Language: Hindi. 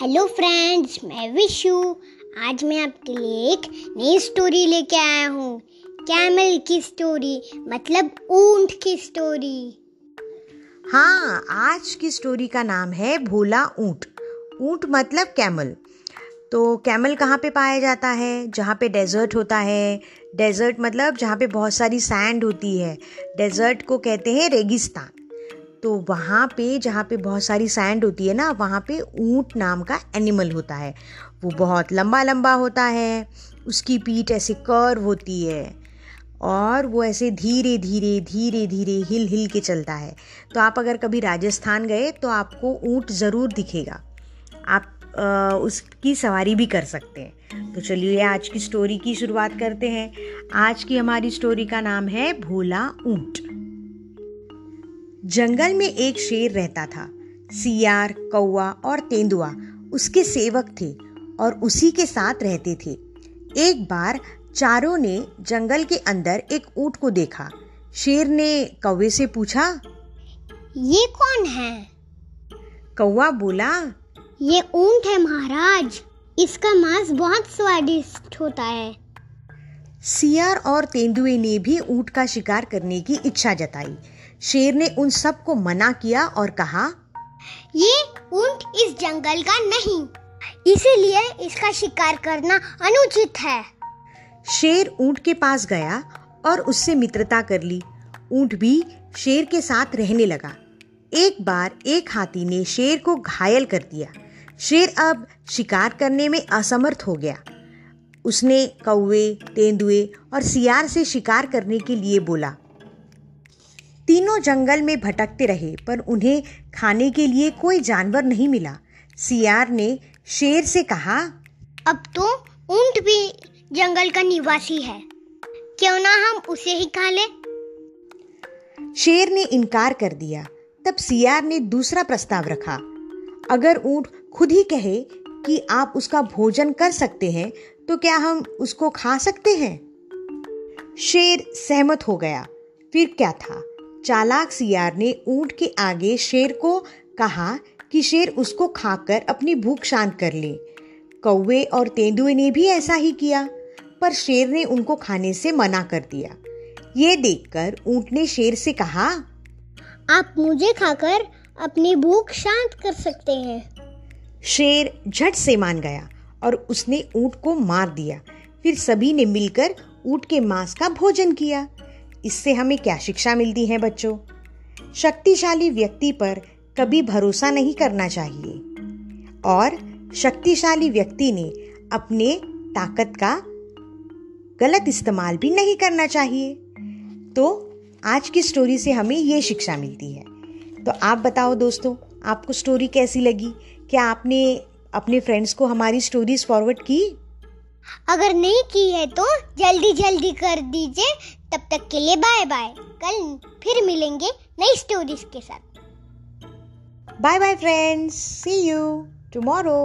हेलो फ्रेंड्स मैं विशु आज मैं आपके लिए एक नई स्टोरी लेके आया हूँ। कैमल की स्टोरी मतलब ऊँट की स्टोरी हाँ आज की स्टोरी का नाम है भोला ऊँट। ऊँट मतलब कैमल तो कैमल कहाँ पे पाया जाता है? जहाँ पे डेजर्ट होता है। डेजर्ट मतलब जहाँ पे बहुत सारी सैंड होती है। डेजर्ट को कहते हैं रेगिस्तान। तो वहाँ पे जहाँ पे बहुत सारी सैंड होती है ना वहाँ पे ऊँट नाम का एनिमल होता है। वो बहुत लंबा लंबा होता है। उसकी पीठ ऐसे कर्व होती है और वो ऐसे धीरे धीरे धीरे धीरे हिल हिल के चलता है। तो आप अगर कभी राजस्थान गए तो आपको ऊँट ज़रूर दिखेगा। आप आ, उसकी सवारी भी कर सकते हैं। तो चलिए आज की स्टोरी की शुरुआत करते हैं। आज की हमारी स्टोरी का नाम है भोला ऊँट। जंगल में एक शेर रहता था। सियार कौआ और तेंदुआ उसके सेवक थे और उसी के साथ रहते थे। एक बार चारों ने जंगल के अंदर एक ऊँट को देखा। शेर ने कौवे से पूछा ये कौन है? कौआ बोला ये ऊँट है महाराज। इसका मांस बहुत स्वादिष्ट होता है। सियार और तेंदुए ने भी ऊँट का शिकार करने की इच्छा जताई। शेर ने उन सबको मना किया और कहा ये ऊँट इस जंगल का नहीं। इसीलिए इसका शिकार करना अनुचित है। शेर ऊँट के पास गया और उससे मित्रता कर ली। ऊँट भी शेर के साथ रहने लगा। एक बार एक हाथी ने शेर को घायल कर दिया। शेर अब शिकार करने में असमर्थ हो गया। उसने कौवे तेंदुए और सियार से शिकार करने के लिए बोला तीनों जंगल में भटकते रहे पर उन्हें खाने के लिए कोई जानवर नहीं मिला। सियार ने शेर से कहा अब तो ऊँट भी जंगल का निवासी है। क्यों ना हम उसे ही खा ले? शेर ने इनकार कर दिया। तब सियार ने दूसरा प्रस्ताव रखा। अगर ऊँट खुद ही कहे कि आप उसका भोजन कर सकते हैं तो क्या हम उसको खा सकते हैं? शेर सहमत हो गया। फिर क्या था? चालाक सियार ने ऊँट के आगे शेर को कहा कि शेर उसको खाकर अपनी भूख शांत कर ले। कौवे और तेंदुए ने भी ऐसा ही किया पर शेर ने उनको खाने से मना कर दिया। ये देखकर ऊँट ने शेर से कहा आप मुझे खाकर अपनी भूख शांत कर सकते हैं। शेर झट से मान गया और उसने ऊँट को मार दिया। फिर सभी ने मिलकर ऊँट के मांस का भोजन किया। इससे हमें क्या शिक्षा मिलती है बच्चों? शक्तिशाली व्यक्ति पर कभी भरोसा नहीं करना चाहिए। और शक्तिशाली व्यक्ति ने अपने ताकत का गलत इस्तेमाल भी नहीं करना चाहिए। तो आज की स्टोरी से हमें ये शिक्षा मिलती है। तो आप बताओ दोस्तों, आपको स्टोरी कैसी लगी? क्या आपने अपने फ्रेंड्स को हमारी स्टोरीज फॉरवर्ड की? अगर नहीं की है तो जल्दी जल्दी कर दीजिए। तब तक के लिए बाय बाय। कल फिर मिलेंगे नई स्टोरीज के साथ। Bye bye friends see you tomorrow